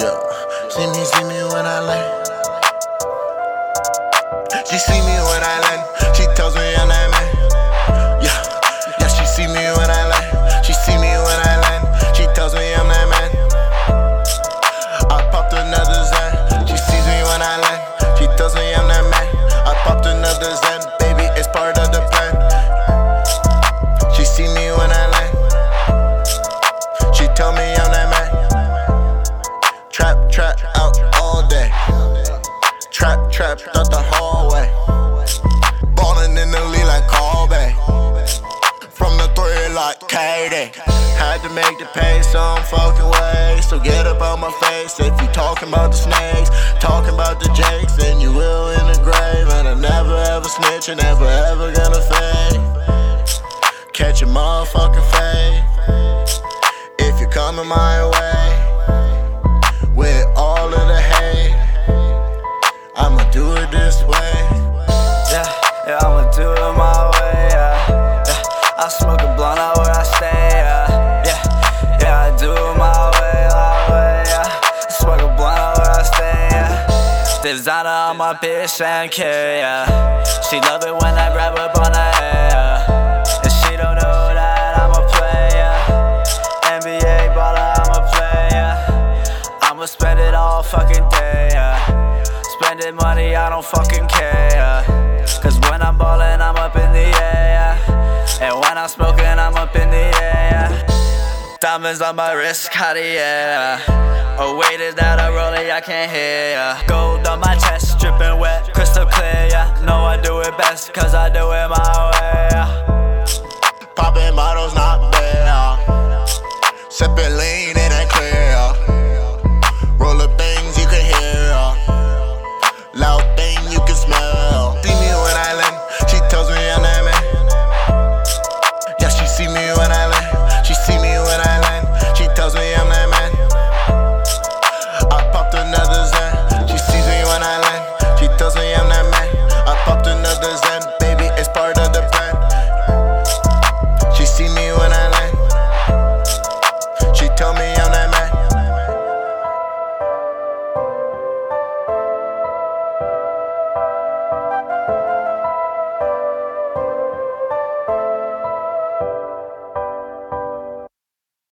Yeah. See me, see me when I land. She see me when I land. She tells me Trap, trap, out all day. Trap, trap, out the hallway. Ballin' in the lead like callback. From the three like KD. Had to make the pay some fucking way. So get up on my face if you talking about the snakes. Talking about the jakes, then you will in the grave. And I never ever snitch, and never ever gonna fade. Catch a motherfucking fade. If you're coming my way. It my way. Yeah, yeah. I smoke a blunt out where I stay. Yeah, yeah, yeah, I do it my way, my way. Yeah, I smoke a blunt out where I stay. Yeah, designer on my bitch and care. Yeah, she love it when I grab up on her hair. Yeah. And she don't know that I'm a player. NBA baller, I'm a player. I'ma spend it all fucking day. Yeah. Spending money, I don't fucking care. Yeah. Cause when I'm ballin', I'm up in the air. Yeah. And when I'm smoking, I'm up in the air. Yeah. Diamonds on my wrist, Cartier. A weight is that I roll I can't hear ya. Gold on my chest, dripping wet, crystal clear, yeah. Know I do it best, cause I do it my way, yeah. Popping bottles, not bad. Sippin' lean